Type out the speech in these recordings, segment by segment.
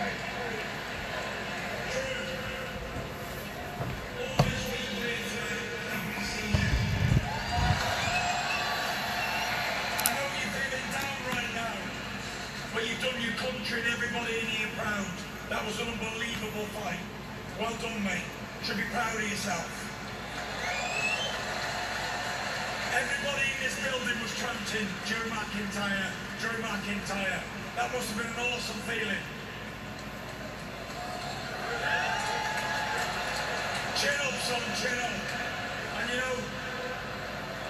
I know you're feeling down right now, but you've done your country and everybody in here proud. That was an unbelievable fight. Well done, mate. Should be proud of yourself. Everybody in this building was chanting Drew McIntyre, Drew McIntyre. That must have been an awesome feeling. Chin up. And you know,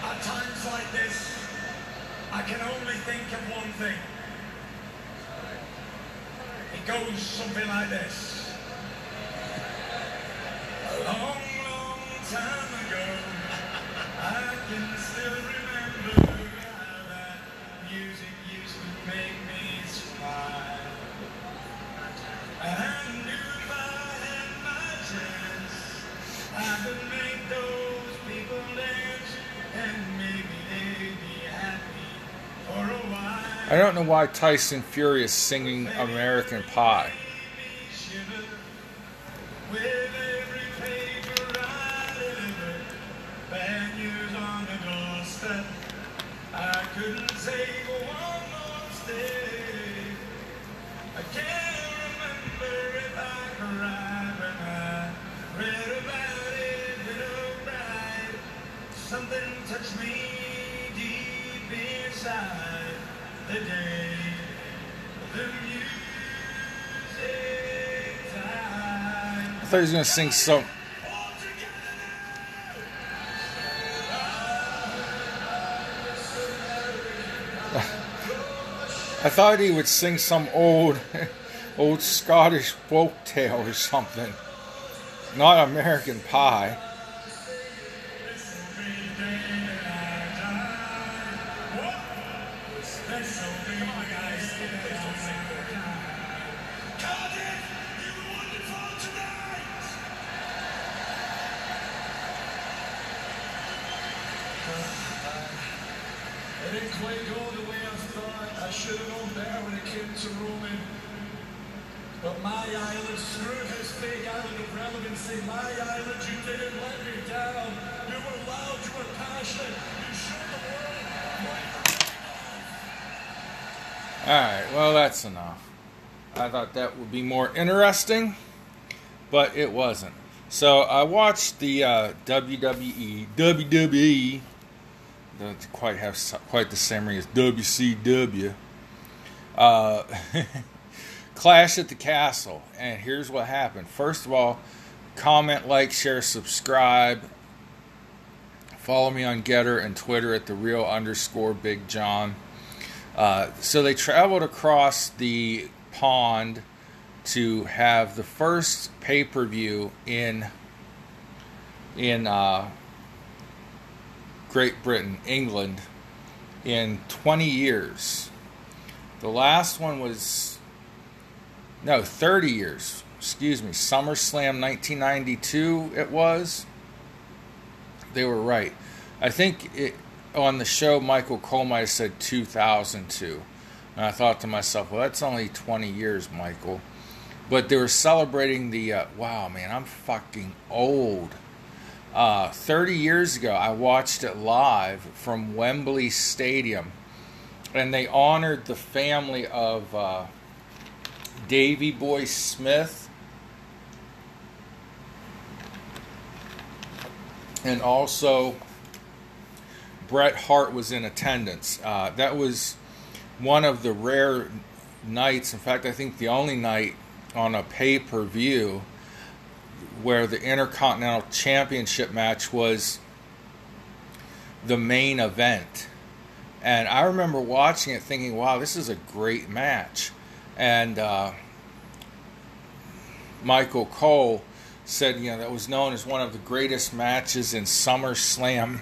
at times like this, I can only think of one thing. It goes something like this. A long, long time ago, I can still remember I don't know why Tyson Fury is singing American Pie. Something touched me deep inside I thought he was gonna sing some. I thought he would sing some old, old Scottish folk tale or something. Not American Pie. Be more interesting, but it wasn't. So I watched the uh, WWE, WWE, doesn't quite have quite the same ring as WCW, uh, Clash at the Castle. And here's what happened. First of all, comment, like, share, subscribe. Follow me on GETTR and Twitter at the real underscore Big John. Uh, so they traveled across the pond to have the first pay per view in in uh, Great Britain, England, in 20 years. The last one was no 30 years. Excuse me, SummerSlam 1992. It was. They were right. I think it on the show Michael have said 2002. And I thought to myself, well, that's only 20 years, Michael. But they were celebrating the, uh, wow, man, I'm fucking old. Uh, 30 years ago, I watched it live from Wembley Stadium. And they honored the family of uh, Davy Boy Smith. And also, Bret Hart was in attendance. Uh, that was one of the rare nights, in fact, I think the only night on a pay per view where the Intercontinental Championship match was the main event. And I remember watching it thinking, wow, this is a great match. And uh, Michael Cole said, you know, that was known as one of the greatest matches in SummerSlam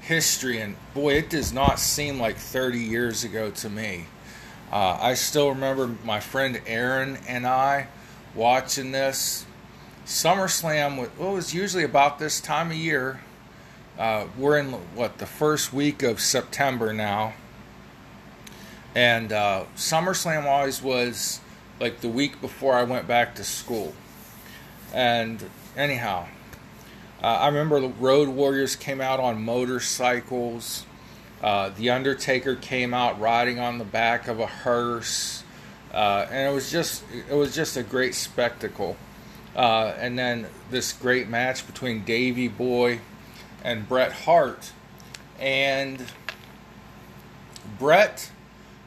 history. And boy, it does not seem like 30 years ago to me. Uh, I still remember my friend Aaron and I watching this. SummerSlam was, it was usually about this time of year. Uh, we're in what the first week of September now, and uh, SummerSlam always was like the week before I went back to school. And anyhow, uh, I remember the Road Warriors came out on motorcycles. Uh, the Undertaker came out riding on the back of a hearse, uh, and it was just it was just a great spectacle. Uh, and then this great match between Davy Boy and Bret Hart, and Bret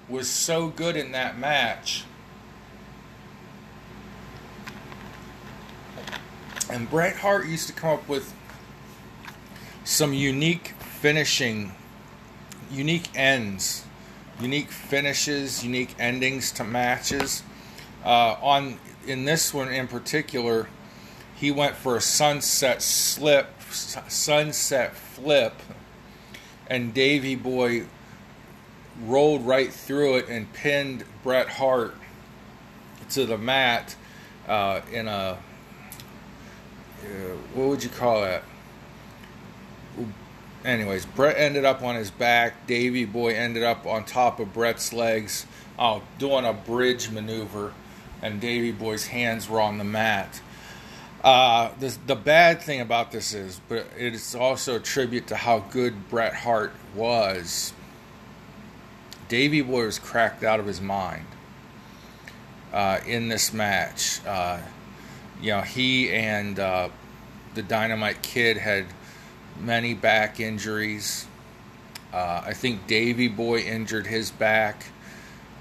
was so good in that match. And Bret Hart used to come up with some unique finishing, unique ends, unique finishes, unique endings to matches. Uh, on in this one in particular, he went for a sunset slip, sunset flip, and Davy Boy rolled right through it and pinned Bret Hart to the mat uh, in a uh, what would you call that? Anyways, Bret ended up on his back. Davy Boy ended up on top of Bret's legs, oh, doing a bridge maneuver, and Davy Boy's hands were on the mat. Uh, the, the bad thing about this is, but it is also a tribute to how good Bret Hart was. Davy Boy was cracked out of his mind uh, in this match. Uh, you know, he and uh, the Dynamite Kid had many back injuries. Uh, I think Davy Boy injured his back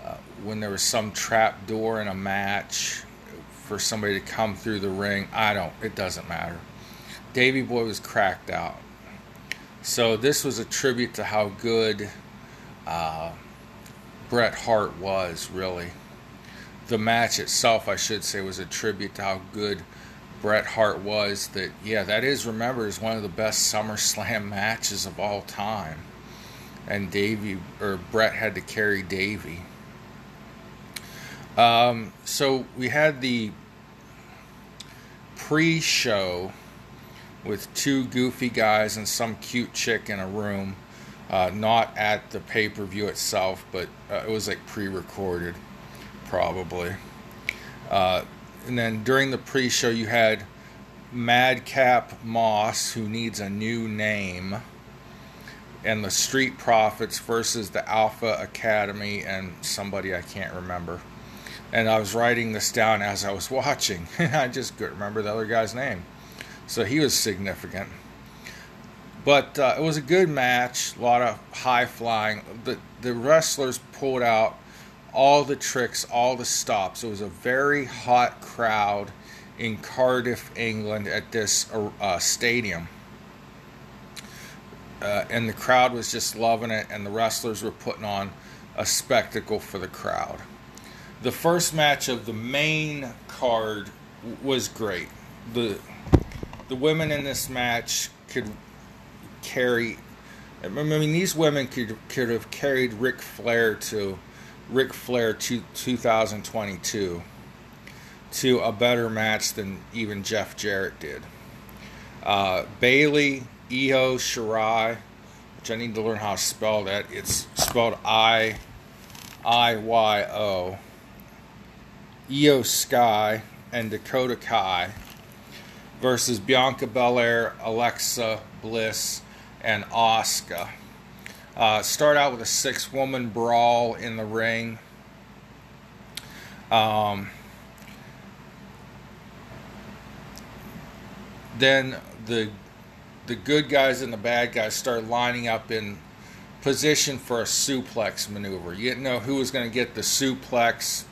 uh, when there was some trap door in a match for somebody to come through the ring. I don't, it doesn't matter. Davy Boy was cracked out. So this was a tribute to how good uh, Bret Hart was, really. The match itself, I should say, was a tribute to how good Bret Hart was. That, yeah, that is, remember, is one of the best SummerSlam matches of all time. And Davey, or Bret had to carry Davey. Um, so we had the pre show with two goofy guys and some cute chick in a room. Uh, not at the pay per view itself, but uh, it was like pre recorded, probably. Uh, and then during the pre show, you had Madcap Moss, who needs a new name, and the Street Profits versus the Alpha Academy and somebody I can't remember and I was writing this down as I was watching. I just couldn't remember the other guy's name. So he was significant. But uh, it was a good match, a lot of high flying. The, the wrestlers pulled out all the tricks, all the stops. It was a very hot crowd in Cardiff, England, at this uh, stadium. Uh, and the crowd was just loving it, and the wrestlers were putting on a spectacle for the crowd the first match of the main card was great. The the women in this match could carry. I mean, these women could could have carried Ric Flair to Ric Flair to 2022 to a better match than even Jeff Jarrett did. Uh, Bayley, Io Shirai, which I need to learn how to spell that. It's spelled I I Y O. Io Sky and Dakota Kai versus Bianca Belair, Alexa Bliss, and Asuka. Uh, start out with a six woman brawl in the ring. Um, then the the good guys and the bad guys start lining up in position for a suplex maneuver. You didn't know who was going to get the suplex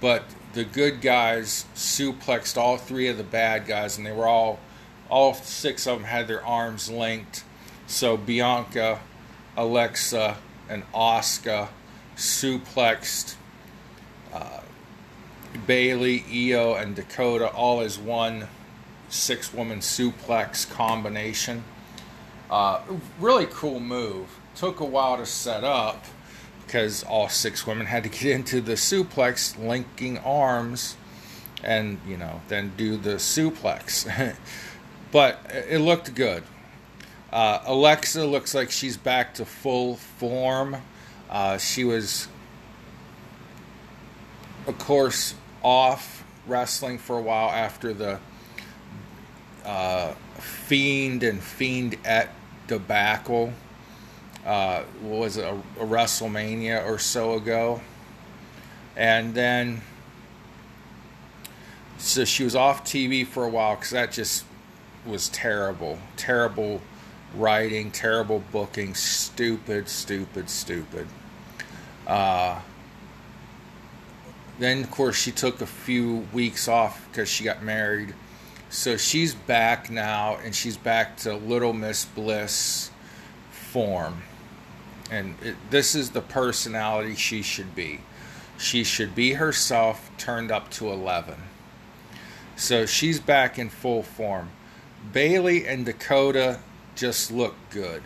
but the good guys suplexed all three of the bad guys, and they were all, all six of them had their arms linked. So Bianca, Alexa, and Asuka suplexed uh, Bayley, Io, and Dakota all as one six woman suplex combination. Uh, really cool move. Took a while to set up because all six women had to get into the suplex, linking arms, and you know then do the suplex. but it looked good. Uh, Alexa looks like she's back to full form. Uh, she was of course, off wrestling for a while after the uh, Fiend and Fiend at debacle. Uh, was a, a WrestleMania or so ago, and then so she was off TV for a while because that just was terrible, terrible writing, terrible booking, stupid, stupid, stupid. Uh, then, of course, she took a few weeks off because she got married. So she's back now, and she's back to Little Miss Bliss form. And it, this is the personality she should be. She should be herself turned up to 11. So she's back in full form. Bayley and Dakota just look good.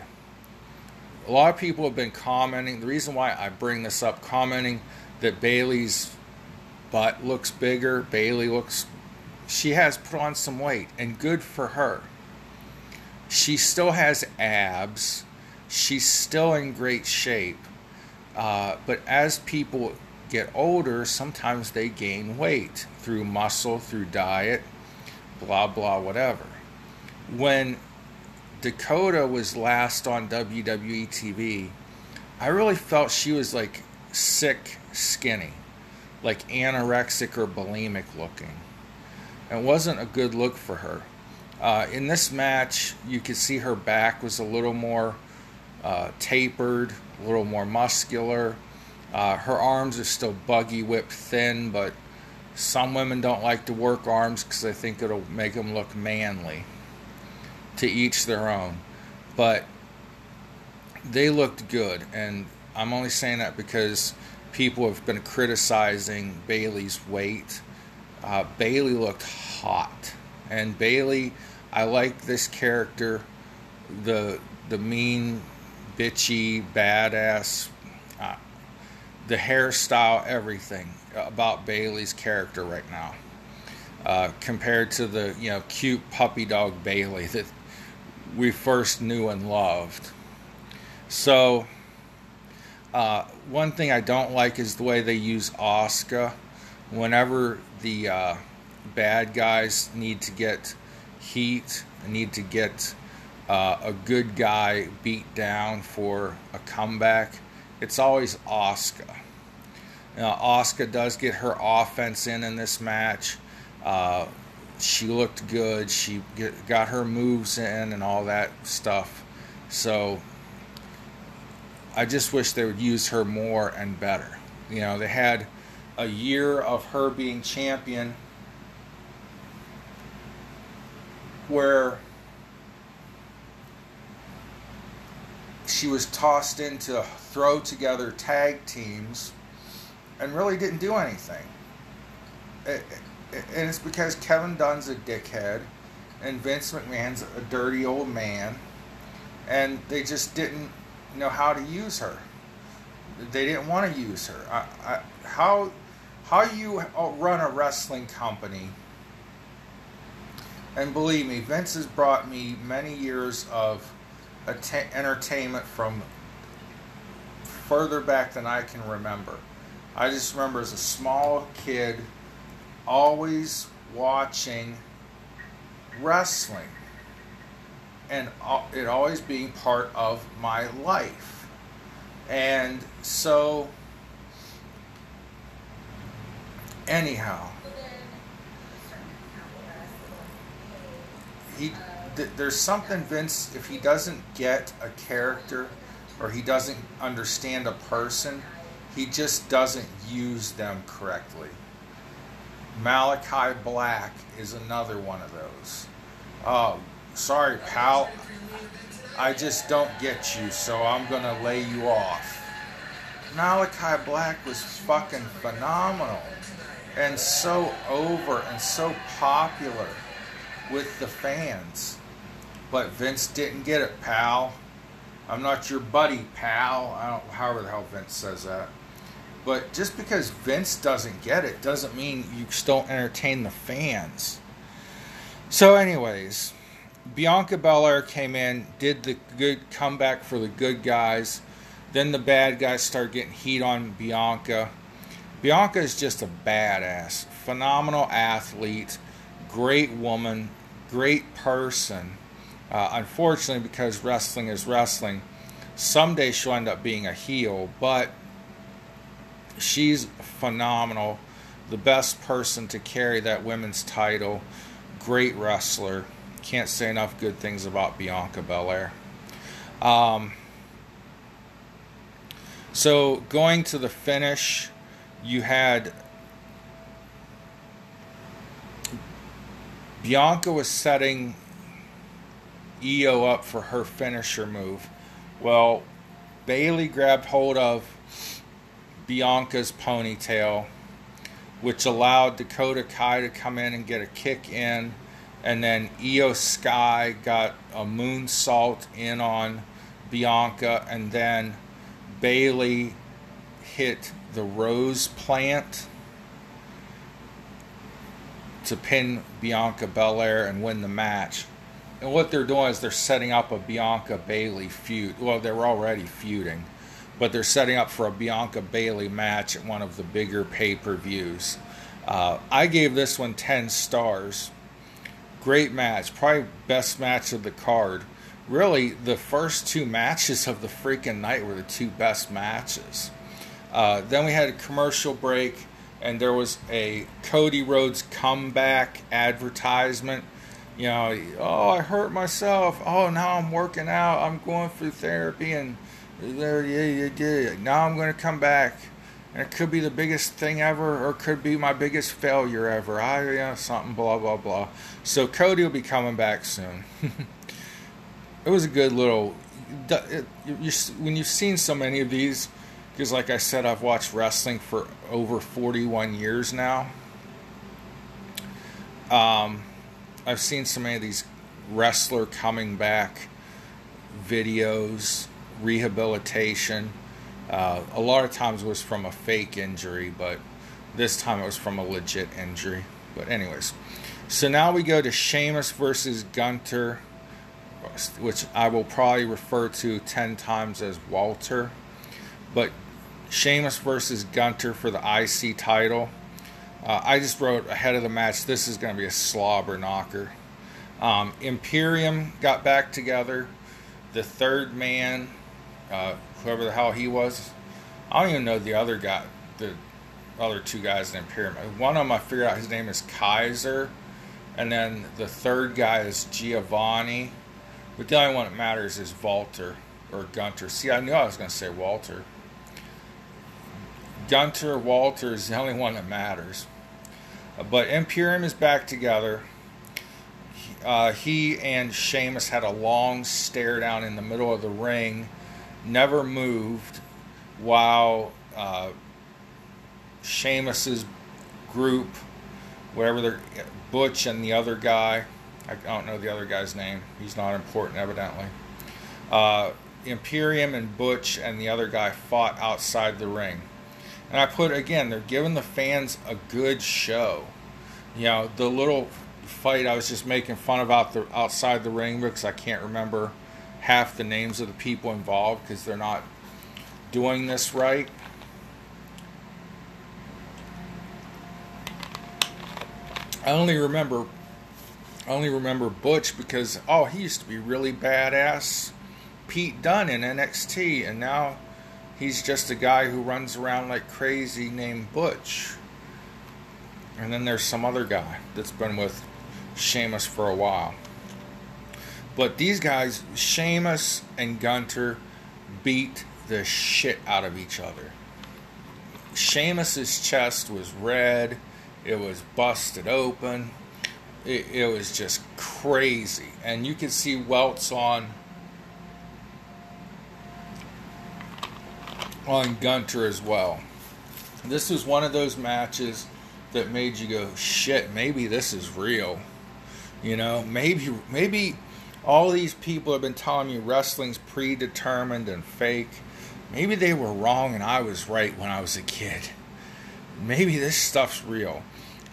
A lot of people have been commenting. The reason why I bring this up, commenting that Bayley's butt looks bigger, Bayley looks. She has put on some weight, and good for her. She still has abs. She's still in great shape. Uh, but as people get older, sometimes they gain weight through muscle, through diet, blah, blah, whatever. When Dakota was last on WWE TV, I really felt she was like sick, skinny, like anorexic or bulimic looking. It wasn't a good look for her. Uh, in this match, you could see her back was a little more uh, tapered, a little more muscular. Uh, her arms are still buggy whip thin, but some women don't like to work arms because they think it'll make them look manly. To each their own. But they looked good, and I'm only saying that because people have been criticizing Bayley's weight. Uh, Bayley looked hot, and Bayley, I like this character, the the mean, bitchy, badass uh, the hairstyle, everything about Bayley's character right now, uh, compared to the you know cute puppy dog Bayley that we first knew and loved. So, uh, one thing I don't like is the way they use Asuka. Whenever the uh, bad guys need to get heat, need to get uh, a good guy beat down for a comeback it's always Asuka. Now, Asuka does get her offense in in this match. She looked good. She get, got her moves in and all that stuff. So I just wish they would use her more and better. You know, they had a year of her being champion where she was tossed into throw together tag teams and really didn't do anything. It, and it's because Kevin Dunn's a dickhead and Vince McMahon's a dirty old man and they just didn't know how to use her. They didn't want to use her. I, I, how how you uh, run a wrestling company and believe me, Vince has brought me many years of entertainment from further back than I can remember. I just remember as a small kid always watching wrestling and it always being part of my life. And so, anyhow, he there's something Vince if he doesn't get a character or he doesn't understand a person, he just doesn't use them correctly. Malachi Black is another one of those. Oh, sorry, pal. I just don't get you, so I'm to lay you off. Malachi Black was fucking phenomenal and so over and so popular with the fans. But Vince didn't get it, pal. I'm not your buddy, pal. I don't, however the hell Vince says that. But just because Vince doesn't get it doesn't mean you still entertain the fans. So, anyways, Bianca Belair came in, did the good comeback for the good guys. Then the bad guys start getting heat on Bianca. Bianca is just a badass, phenomenal athlete, great woman, great person. Uh, unfortunately, because wrestling is wrestling, someday she'll end up being a heel, but she's phenomenal. The best person to carry that women's title. Great wrestler. Can't say enough good things about Bianca Belair. Um, so going to the finish, you had Bianca was setting Io up for her finisher move. Well, Bayley grabbed hold of Bianca's ponytail, which allowed Dakota Kai to come in and get a kick in. And then Io Sky got a moonsault in on Bianca. And then Bayley hit the rose plant to pin Bianca Belair and win the match. And what they're doing is they're setting up a Bianca Bayley feud. Well, they were already feuding, but they're setting up for a Bianca Bayley match at one of the bigger pay per views. Uh, I gave this one 10 stars. Great match. Probably best match of the card. Really, the first two matches of the freaking night were the two best matches. Uh, then we had a commercial break, and there was a Cody Rhodes comeback advertisement. You know, oh, I hurt myself. Oh, now I'm working out. I'm going through therapy, and Now I'm going to come back, and it could be the biggest thing ever, or it could be my biggest failure ever. I, you know, something, blah blah blah. So Cody will be coming back soon. it was a good little. It, you, when you've seen so many of these, because like I said, I've watched wrestling for over 41 years now. Um, I've seen so many of these wrestler coming back videos, rehabilitation. Uh, a lot of times it was from a fake injury, but this time it was from a legit injury. But anyways, so now we go to Sheamus versus Gunther, which I will probably refer to ten times as Walter. But Sheamus versus Gunther for the IC title. Uh, I just wrote ahead of the match, this is going to be a slobber knocker. Um, Imperium got back together. The third man, uh, whoever the hell he was, I don't even know the other guy, the other two guys in Imperium. One of them I figured out his name is Kaiser, and then the third guy is Giovanni. But the only one that matters is Walter or Gunther. See, I knew I was going to say Walter. Gunther Walter is the only one that matters. But Imperium is back together. Uh, he and Sheamus had a long stare down in the middle of the ring, never moved, while uh, group, whatever they're, Butch and the other guy, I don't know the other guy's name. He's not important, evidently. Uh, Imperium and Butch and the other guy fought outside the ring. And I put again, they're giving the fans a good show. You know, the little fight I was just making fun of out the outside the ring because I can't remember half the names of the people involved because they're not doing this right. I only remember I only remember Butch because oh he used to be really badass Pete Dunne in NXT and now he's just a guy who runs around like crazy named Butch. And then there's some other guy that's been with Sheamus for a while. But these guys, Sheamus and Gunther, beat the shit out of each other. Sheamus's chest was red, it was busted open, it, it was just crazy. And you could see welts on on Gunther as well. This was one of those matches that made you go, shit, maybe this is real. You know, maybe maybe all these people have been telling me wrestling's predetermined and fake. Maybe they were wrong and I was right when I was a kid. Maybe this stuff's real.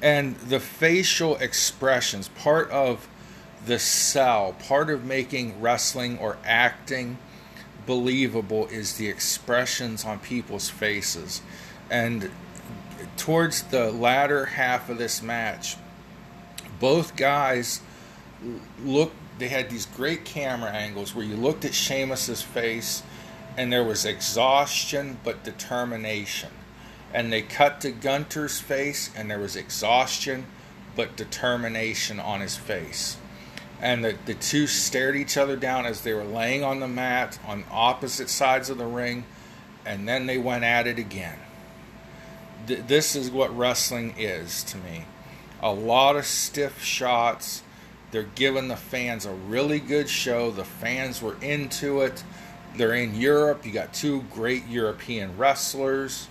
And the facial expressions, part of the sell, part of making wrestling or acting believable is the expressions on people's faces. And towards the latter half of this match, both guys looked. They had these great camera angles where you looked at Sheamus's face, and there was exhaustion but determination. And they cut to Gunther's face, and there was exhaustion but determination on his face. And the, the two stared each other down as they were laying on the mat on opposite sides of the ring, and then they went at it again. Th- this is what wrestling is to me a lot of stiff shots. They're giving the fans a really good show. The fans were into it. They're in Europe. You got two great European wrestlers.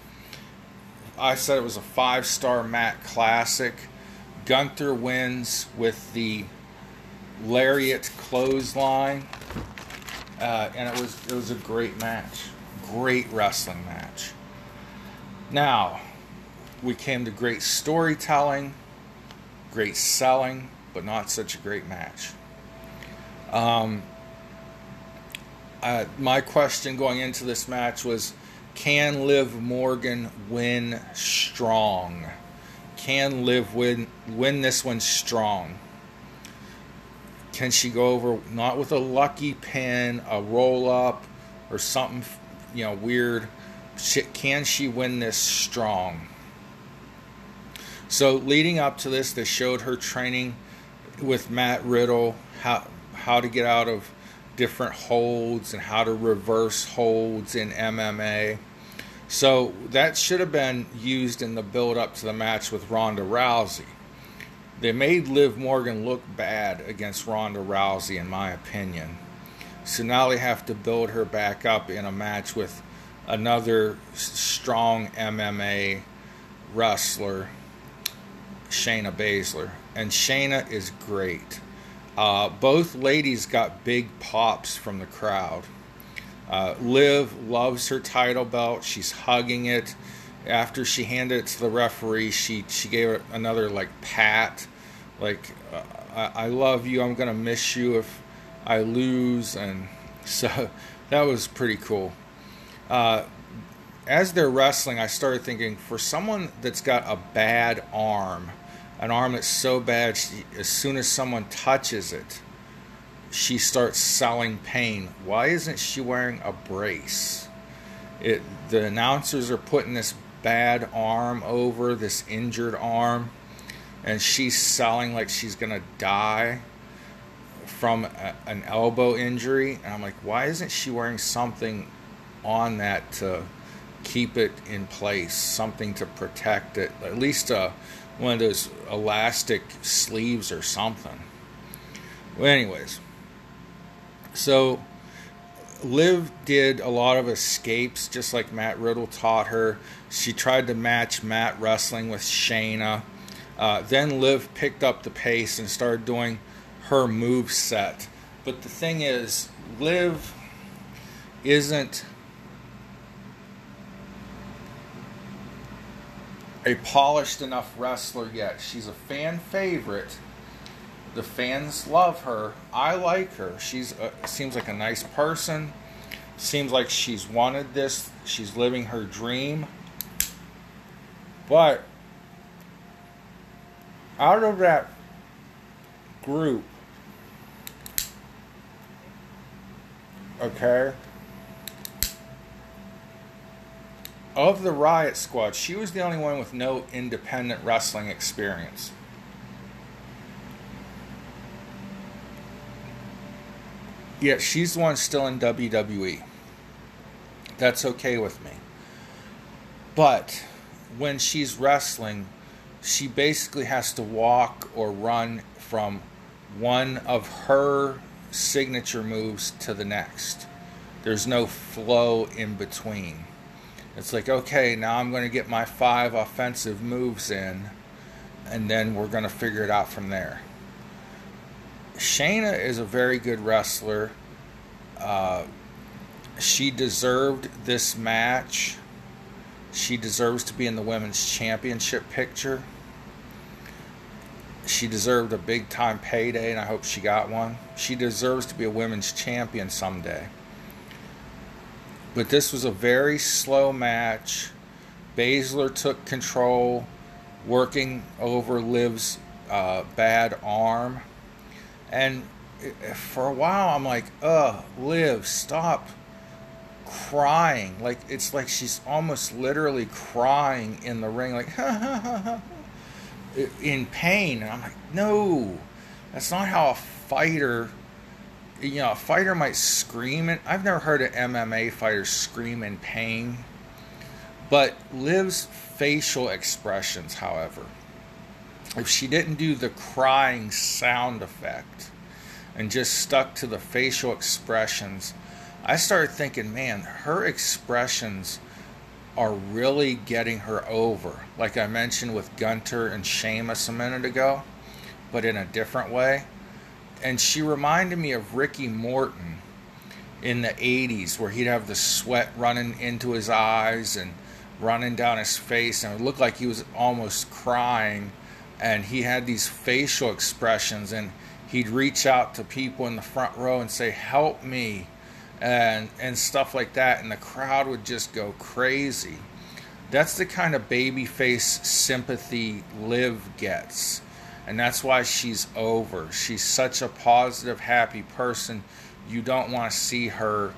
I said it was a five star mat classic. Gunther wins with the lariat clothesline, uh, and it was it was a great match, great wrestling match. Now, we came to great storytelling, great selling, but not such a great match. Um, uh, my question going into this match was can Liv Morgan win strong? Can Liv win, win this one strong? Can she go over not with a lucky pin, a roll up, or something you know weird? Can she win this strong? So leading up to this, they showed her training with Matt Riddle how how to get out of different holds and how to reverse holds in MMA. So that should have been used in the build up to the match with Ronda Rousey. They made Liv Morgan look bad against Ronda Rousey, in my opinion. So now they have to build her back up in a match with another strong MMA wrestler Shayna Baszler, and Shayna is great. Uh, both ladies got big pops from the crowd. Uh, Liv loves her title belt. She's hugging it. After she handed it to the referee, she she gave it another like pat, like uh, I, I love you. I'm gonna miss you if I lose, and so that was pretty cool. Uh, as they're wrestling, I started thinking for someone that's got a bad arm, an arm that's so bad, she, as soon as someone touches it, she starts selling pain. Why isn't she wearing a brace? It the announcers are putting this bad arm over this injured arm, and she's selling like she's gonna die from a, an elbow injury. And I'm like, why isn't she wearing something on that to keep it in place, something to protect it, at least a one of those elastic sleeves or something. Well, anyways, so Liv did a lot of escapes, just like Matt Riddle taught her. She tried to match Matt wrestling with Shayna. Uh, then Liv picked up the pace and started doing her move set. But the thing is, Liv isn't a polished enough wrestler yet. She's a fan favorite. The fans love her. I like her. She's a, seems like a nice person. Seems like she's wanted this. She's living her dream. But out of that group, okay, of the Riot Squad, she was the only one with no independent wrestling experience. Yet she's the one still in WWE. That's okay with me. But when she's wrestling, she basically has to walk or run from one of her signature moves to the next. There's no flow in between. It's like, okay, now I'm going to get my five offensive moves in, and then we're going to figure it out from there. Shayna is a very good wrestler. Uh, she deserved this match. She deserves to be in the women's championship picture. She deserved a big time payday, and I hope she got one. She deserves to be a women's champion someday. But this was a very slow match. Baszler took control, working over Liv's uh, bad arm. And for a while, I'm like, ugh, Liv, stop crying. Like, it's like she's almost literally crying in the ring, like, in pain. And I'm like, no, that's not how a fighter you know, a fighter might scream. And I've never heard an MMA fighter scream in pain. But Liv's facial expressions, however, if she didn't do the crying sound effect and just stuck to the facial expressions, I started thinking, man, her expressions are really getting her over. Like I mentioned with Gunther and Sheamus a minute ago, but in a different way and she reminded me of Ricky Morton in the 80s where he'd have the sweat running into his eyes and running down his face and it looked like he was almost crying. And he had these facial expressions and he'd reach out to people in the front row and say help me and and stuff like that. And the crowd would just go crazy. That's the kind of baby face sympathy liv gets and that's why she's over. She's such a positive, happy person. You don't want to see her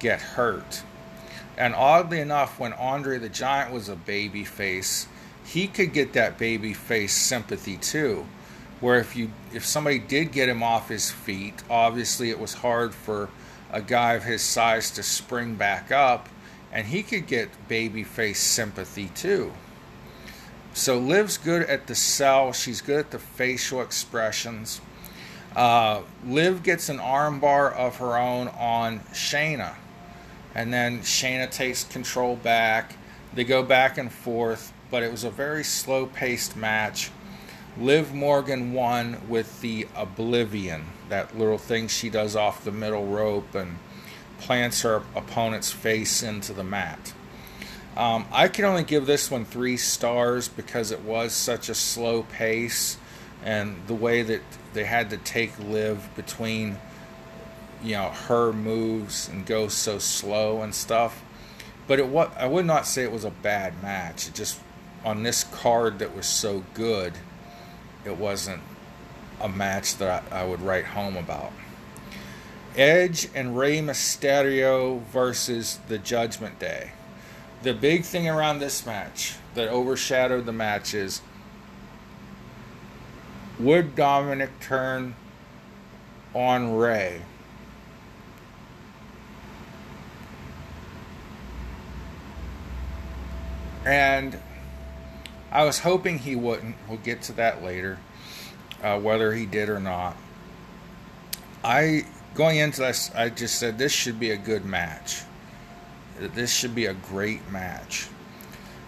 get hurt. And oddly enough, when Andre the Giant was a baby face, he could get that baby face sympathy too. Where if you if somebody did get him off his feet, obviously it was hard for a guy of his size to spring back up, and he could get baby face sympathy too. So Liv's good at the sell. She's good at the facial expressions. Uh, Liv gets an armbar of her own on Shayna. And then Shayna takes control back. They go back and forth, but it was a very slow paced match. Liv Morgan won with the Oblivion, that little thing she does off the middle rope and plants her opponent's face into the mat. Um, I can only give this one three stars because it was such a slow pace and the way that they had to take Liv between you know her moves and go so slow and stuff. But it what I would not say it was a bad match. It just on this card that was so good, it wasn't a match that I, I would write home about. Edge and Rey Mysterio versus the Judgment Day the big thing around this match that overshadowed the match is would Dominic turn on Rey? And I was hoping he wouldn't. We'll get to that later, uh, whether he did or not. I going into this, I just said this should be a good match. This should be a great match.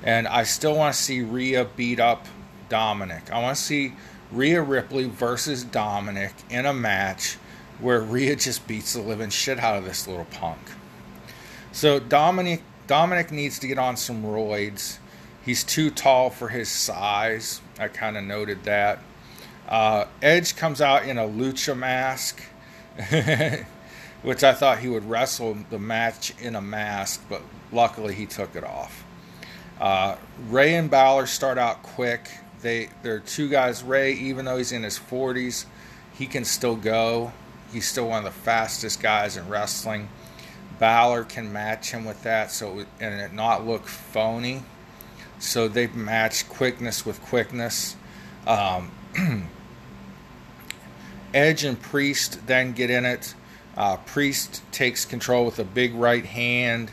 And I still want to see Rhea beat up Dominic. I want to see Rhea Ripley versus Dominic in a match where Rhea just beats the living shit out of this little punk. So Dominic Dominic needs to get on some roids. He's too tall for his size. I kind of noted that. Uh, Edge comes out in a lucha mask. which I thought he would wrestle the match in a mask, but luckily he took it off. Uh, Rey and Balor start out quick. They they're two guys. Rey, even though he's in his 40s, he can still go. He's still one of the fastest guys in wrestling. Balor can match him with that, so and it not look phony. So they match quickness with quickness. Um, Edge and Priest then get in it. Uh, Priest takes control with a big right hand.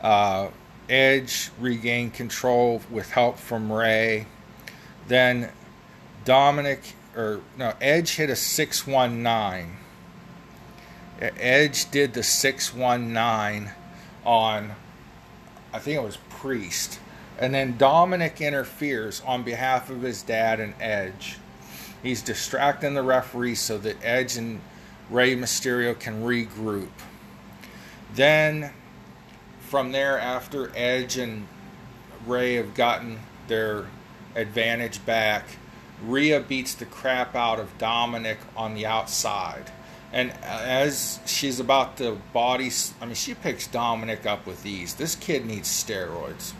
Uh, Edge regained control with help from Rey. Then Dominic, or no, Edge hit a 619. Edge did the 619 on, I think it was Priest. And then Dominic interferes on behalf of his dad and Edge. He's distracting the referee so that Edge and Rey Mysterio can regroup. Then, from there, after Edge and Rey have gotten their advantage back, Rhea beats the crap out of Dominic on the outside. And as she's about to body, I mean, she picks Dominic up with ease. This kid needs steroids.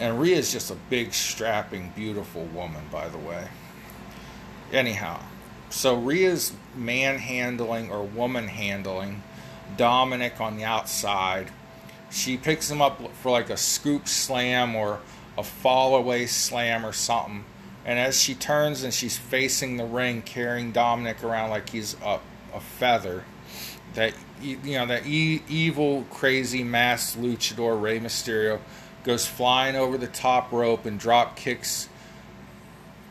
And Rhea's just a big, strapping, beautiful woman, by the way. Anyhow, so Rhea's manhandling or woman handling Dominic on the outside. She picks him up for like a scoop slam or a fall away slam or something. And as she turns and she's facing the ring, carrying Dominic around like he's a, a feather, that you know that e- evil, crazy masked luchador Rey Mysterio goes flying over the top rope and drop kicks.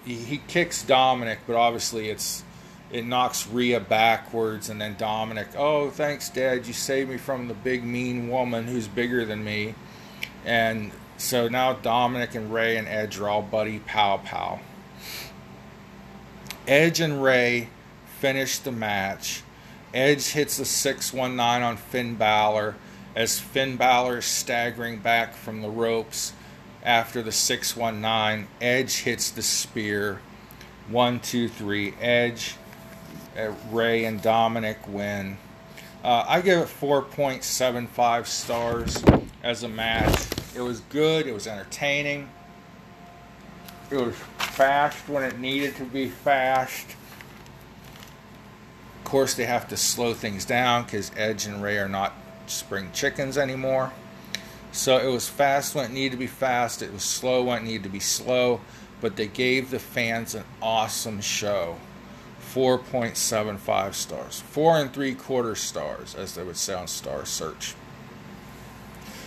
He, he kicks Dominic, but obviously it's it knocks Rhea backwards, and then Dominic, oh thanks, Dad, you saved me from the big mean woman who's bigger than me, and so now Dominic and Rey and Edge are all buddy pow pow. Edge and Rey finish the match. Edge hits a 619 on Finn Balor as Finn Balor is staggering back from the ropes after the 619. Edge hits the spear. One, two, three. Edge, uh, Rey, and Dominic win. Uh, I give it 4.75 stars as a match. It was good. It was entertaining. It was fast when it needed to be fast. Of course, they have to slow things down because Edge and Rey are not spring chickens anymore. So it was fast when it needed to be fast. It was slow when it needed to be slow. But they gave the fans an awesome show. 4.75 stars. Four and three quarter stars, as they would say on Star Search.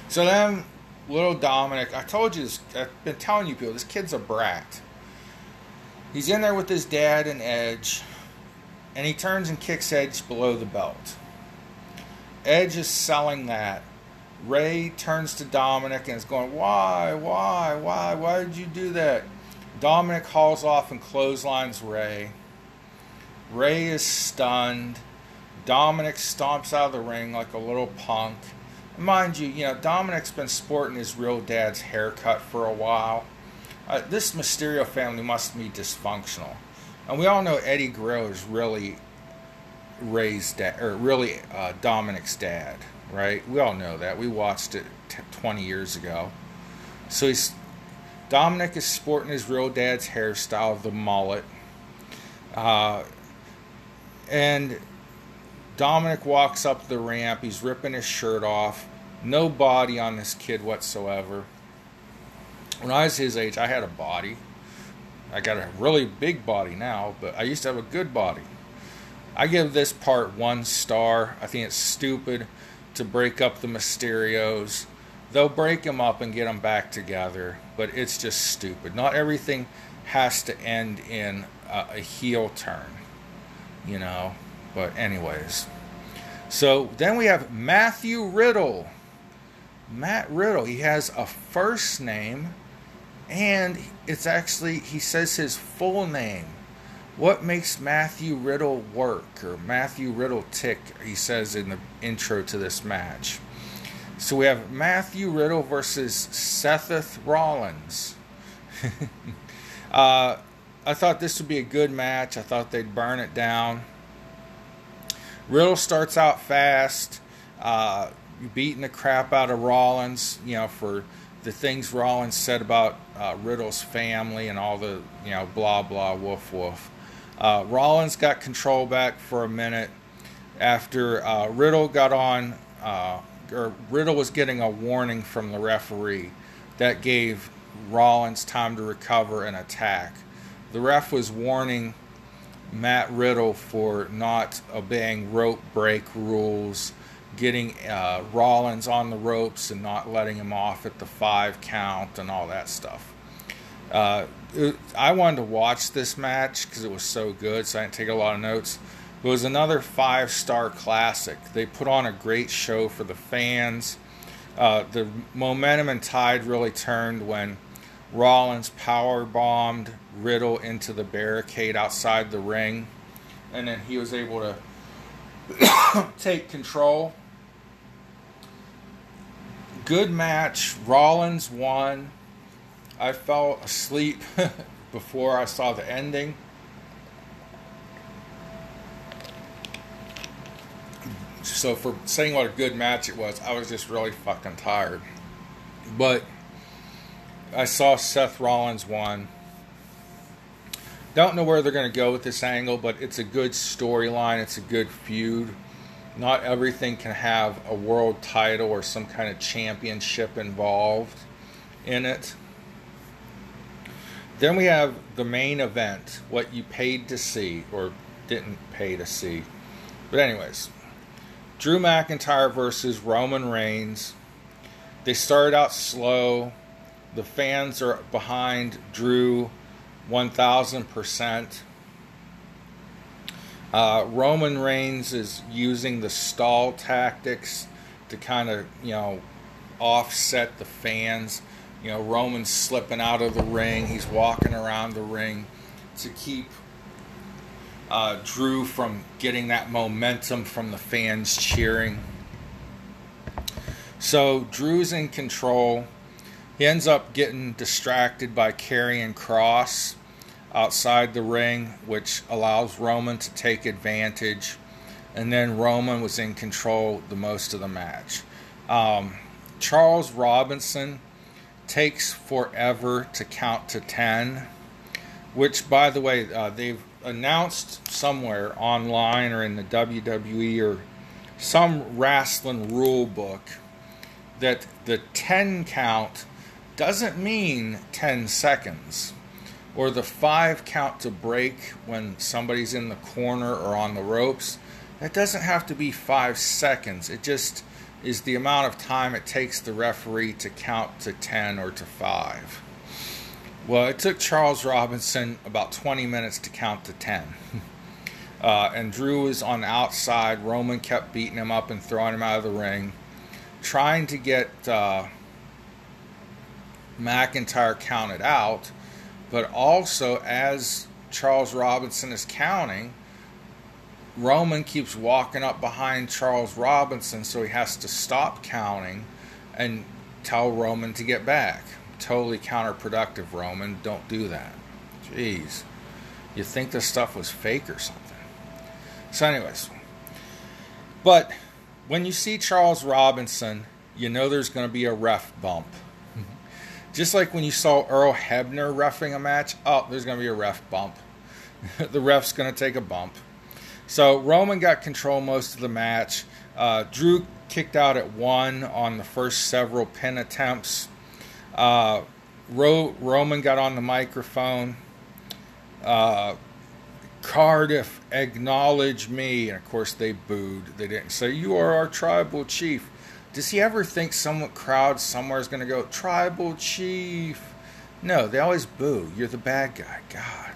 So then, little Dominic, I told you this, I've been telling you people, this kid's a brat. He's in there with his dad and Edge, and he turns and kicks Edge below the belt. Edge is selling that. Rey turns to Dominic and is going, Why, why, why, why did you do that? Dominic hauls off and clotheslines Rey. Rey is stunned. Dominic stomps out of the ring like a little punk. And mind you, you know, Dominic's been sporting his real dad's haircut for a while. Uh, this Mysterio family must be dysfunctional. And we all know Eddie Guerrero is really Rey's dad, or really uh, Dominic's dad, right? We all know that. We watched it t- 20 years ago. So he's Dominic is sporting his real dad's hairstyle, the mullet. Uh, and Dominic walks up the ramp. He's ripping his shirt off. No body on this kid whatsoever. When I was his age, I had a body. I got a really big body now, but I used to have a good body. I give this part one star. I think it's stupid to break up the Mysterios. They'll break them up and get them back together, but it's just stupid. Not everything has to end in a, a heel turn, you know. But, anyways. So then we have Matthew Riddle. Matt Riddle. He has a first name, and it's actually, he says his full name. What makes Matthew Riddle work or Matthew Riddle tick? He says in the intro to this match. So we have Matthew Riddle versus Seth Rollins. uh, I thought this would be a good match. I thought they'd burn it down. Riddle starts out fast, uh, beating the crap out of Rollins, you know, for the things Rollins said about uh, Riddle's family and all the, you know, blah, blah, woof, woof. Uh, Rollins got control back for a minute after uh, Riddle got on, uh, or Riddle was getting a warning from the referee that gave Rollins time to recover and attack. The ref was warning Matt Riddle for not obeying rope break rules, getting uh, Rollins on the ropes and not letting him off at the five count and all that stuff. Uh, it, I wanted to watch this match because it was so good, so I didn't take a lot of notes. It was another five star classic. They put on a great show for the fans. Uh, the momentum and tide really turned when Rollins power bombed Riddle into the barricade outside the ring, and then he was able to take control. Good match. Rollins won. I fell asleep before I saw the ending. So for saying what a good match it was, I was just really fucking tired. But I saw Seth Rollins won. Don't know where they're going to go with this angle, but it's a good storyline. It's a good feud. Not everything can have a world title or some kind of championship involved in it. Then we have the main event, what you paid to see or didn't pay to see. But, anyways, Drew McIntyre versus Roman Reigns. They started out slow. The fans are behind Drew 1000%. Uh, Roman Reigns is using the stall tactics to kind of, you know, offset the fans. You know, Roman's slipping out of the ring. He's walking around the ring to keep uh, Drew from getting that momentum from the fans cheering. So Drew's in control. He ends up getting distracted by Karrion Cross outside the ring, which allows Roman to take advantage. And then Roman was in control the most of the match. Um, Charles Robinson takes forever to count to 10, which, by the way, uh, they've announced somewhere online or in the WWE or some wrestling rule book that the 10 count doesn't mean 10 seconds or the 5 count to break when somebody's in the corner or on the ropes. That doesn't have to be 5 seconds. It just is the amount of time it takes the referee to count to 10 or to 5. Well, it took Charles Robinson about 20 minutes to count to 10. Uh, and Drew was on the outside. Roman kept beating him up and throwing him out of the ring, trying to get uh, McIntyre counted out. But also, as Charles Robinson is counting, Roman keeps walking up behind Charles Robinson, so he has to stop counting and tell Roman to get back. Totally counterproductive, Roman. Don't do that. Jeez. You think this stuff was fake or something. So, anyways. But when you see Charles Robinson, you know there's going to be a ref bump. Just like when you saw Earl Hebner refing a match, oh, there's going to be a ref bump. the ref's going to take a bump. So Roman got control most of the match. Uh, Drew kicked out at one on the first several pin attempts. Uh, Ro- Roman got on the microphone. Uh, Cardiff, acknowledge me. And of course, they booed. They didn't say, You are our tribal chief. Does he ever think some crowd somewhere is going to go, Tribal chief? No, they always boo. You're the bad guy. God.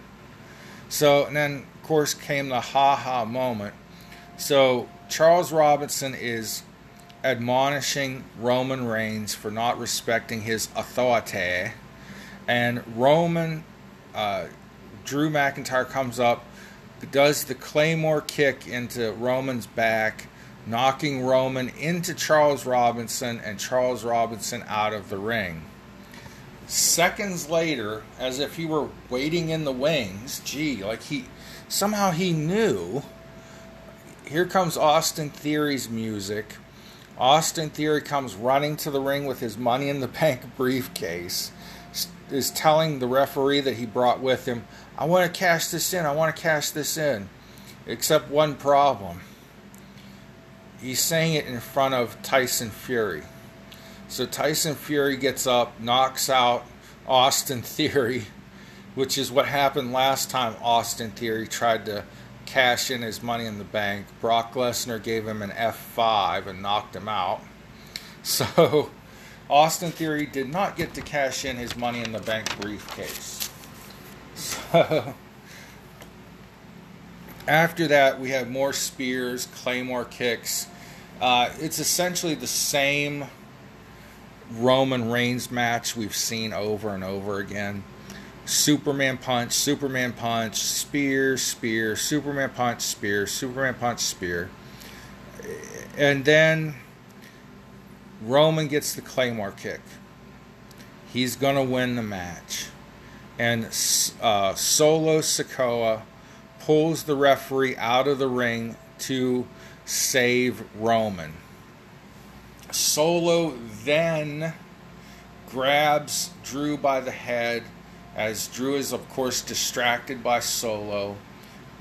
So, and then of course, came the ha ha moment. So, Charles Robinson is admonishing Roman Reigns for not respecting his authority. And Roman, uh, Drew McIntyre comes up, does the Claymore kick into Roman's back, knocking Roman into Charles Robinson and Charles Robinson out of the ring. Seconds later, as if he were waiting in the wings, gee, like he somehow he knew. Here comes Austin Theory's music. Austin Theory comes running to the ring with his money in the bank briefcase, is telling the referee that he brought with him, I want to cash this in, I want to cash this in. Except one problem. He's saying it in front of Tyson Fury. So Tyson Fury gets up, knocks out Austin Theory, which is what happened last time Austin Theory tried to cash in his money in the bank. Brock Lesnar gave him an F5 and knocked him out. So Austin Theory did not get to cash in his money in the bank briefcase. So after that, we have more spears, claymore kicks. Uh, it's essentially the same Roman Reigns match we've seen over and over again. Superman punch, Superman punch, spear, spear, Superman punch, spear, Superman punch, spear. And then Roman gets the Claymore kick. He's going to win the match. And uh, Solo Sikoa pulls the referee out of the ring to save Roman. Solo then grabs Drew by the head as Drew is, of course, distracted by Solo,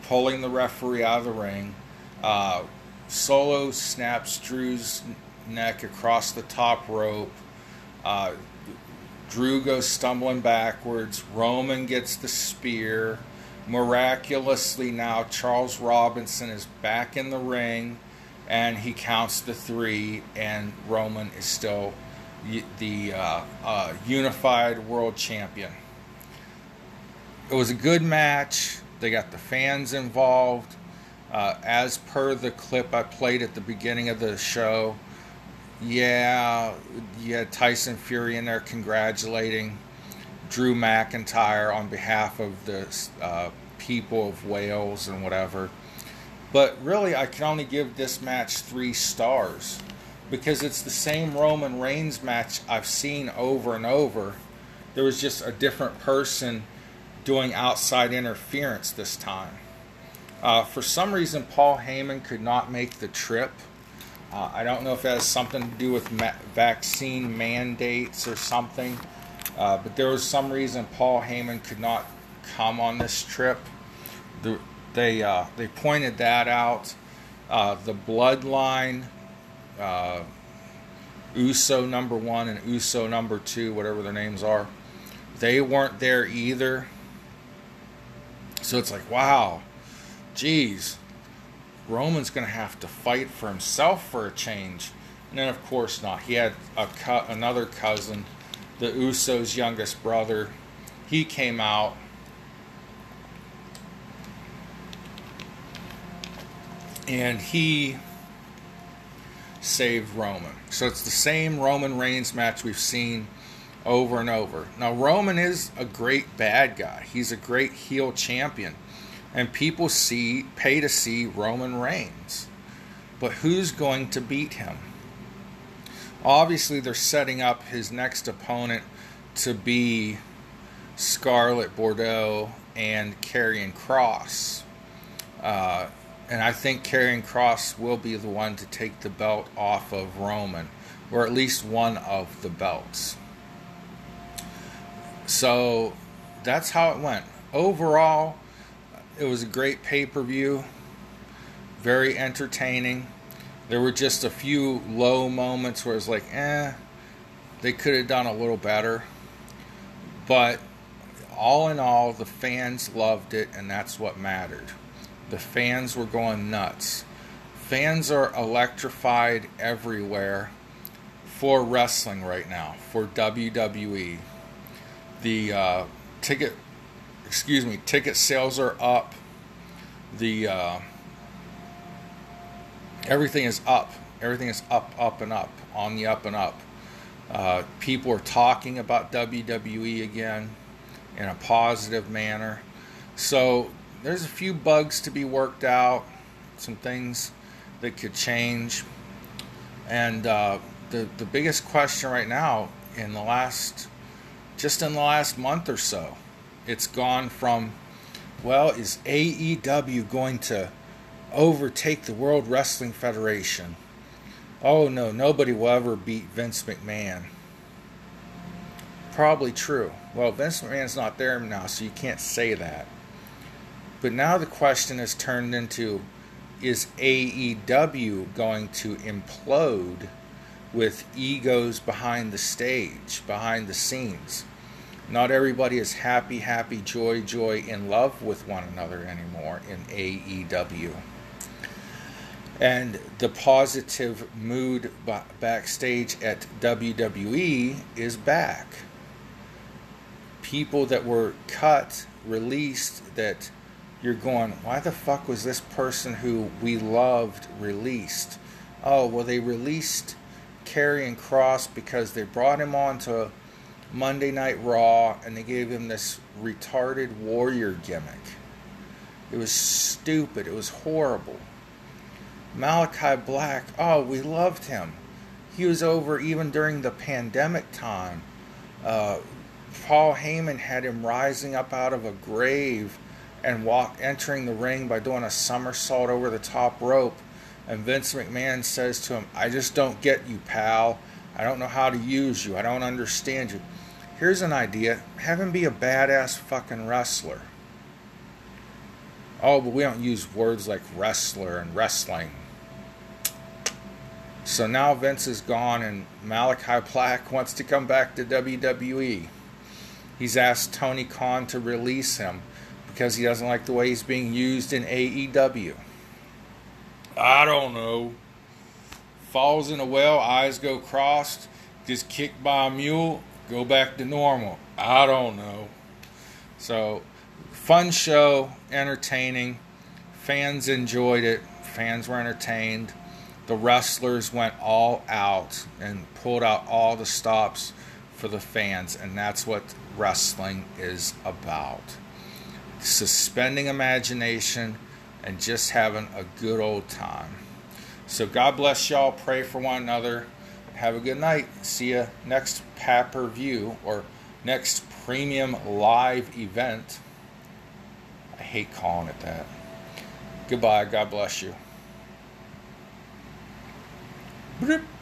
pulling the referee out of the ring. Uh, Solo snaps Drew's neck across the top rope. Uh, Drew goes stumbling backwards. Roman gets the spear. Miraculously, now Charles Robinson is back in the ring and he counts the three, and Roman is still the uh, uh, unified world champion. It was a good match. They got the fans involved. Uh, as per the clip I played at the beginning of the show, yeah, had Tyson Fury in there congratulating Drew McIntyre on behalf of the uh, people of Wales and whatever. But really, I can only give this match three stars because it's the same Roman Reigns match I've seen over and over. There was just a different person doing outside interference this time. Uh, for some reason, Paul Heyman could not make the trip. Uh, I don't know if that has something to do with ma- vaccine mandates or something, uh, but there was some reason Paul Heyman could not come on this trip. The, they uh, they pointed that out. Uh, the bloodline, uh, USO number one and USO number two, whatever their names are, they weren't there either. So it's like, wow, geez, Roman's going to have to fight for himself for a change. And then, of course, not. He had a co- another cousin, the Usos' youngest brother. He came out. And he saved Roman. So it's the same Roman Reigns match we've seen over and over. Now, Roman is a great bad guy, he's a great heel champion and people see pay to see Roman Reigns. But who's going to beat him? Obviously, they're setting up his next opponent to be Scarlett Bordeaux and Karrion Cross. Uh, and I think Karrion Cross will be the one to take the belt off of Roman, or at least one of the belts. So that's how it went. Overall, it was a great pay per view, very entertaining. There were just a few low moments where it's like, eh, they could have done a little better. But all in all, the fans loved it, and that's what mattered. The fans were going nuts. Fans are electrified everywhere for wrestling right now, for WWE. The uh, ticket excuse me, ticket sales are up. The uh, everything is up. Everything is up, up and up, on the up and up. Uh, people are talking about WWE again in a positive manner. So there's a few bugs to be worked out, some things that could change, and uh, the the biggest question right now in the last, just in the last month or so, it's gone from, well, is AEW going to overtake the World Wrestling Federation? Oh no, nobody will ever beat Vince McMahon. Probably true. Well, Vince McMahon's not there now, so you can't say that. But now the question has turned into is AEW going to implode with egos behind the stage, behind the scenes? Not everybody is happy, happy, joy, joy, in love with one another anymore in AEW. And the positive mood backstage at WWE is back. People that were cut, released, that you're going, why the fuck was this person who we loved released? Oh, well, they released Karrion Cross because they brought him on to Monday Night Raw and they gave him this retarded warrior gimmick. It was stupid. It was horrible. Malakai Black, oh, we loved him. He was over even during the pandemic time. Uh, Paul Heyman had him rising up out of a grave and walk entering the ring by doing a somersault over the top rope. And Vince McMahon says to him, I just don't get you, pal. I don't know how to use you. I don't understand you. Here's an idea have him be a badass fucking wrestler. Oh, but we don't use words like wrestler and wrestling. So now Vince is gone and Malakai Black wants to come back to WWE. He's asked Tony Khan to release him because he doesn't like the way he's being used in AEW. I don't know. Falls in a well, eyes go crossed, gets kicked by a mule, go back to normal. I don't know. So, fun show, entertaining. Fans enjoyed it. Fans were entertained. The wrestlers went all out and pulled out all the stops for the fans, and that's what wrestling is about. Suspending imagination and just having a good old time. So God bless y'all. Pray for one another. Have a good night. See you next Papper View or next premium live event. I hate calling it that. Goodbye. God bless you. ブルッ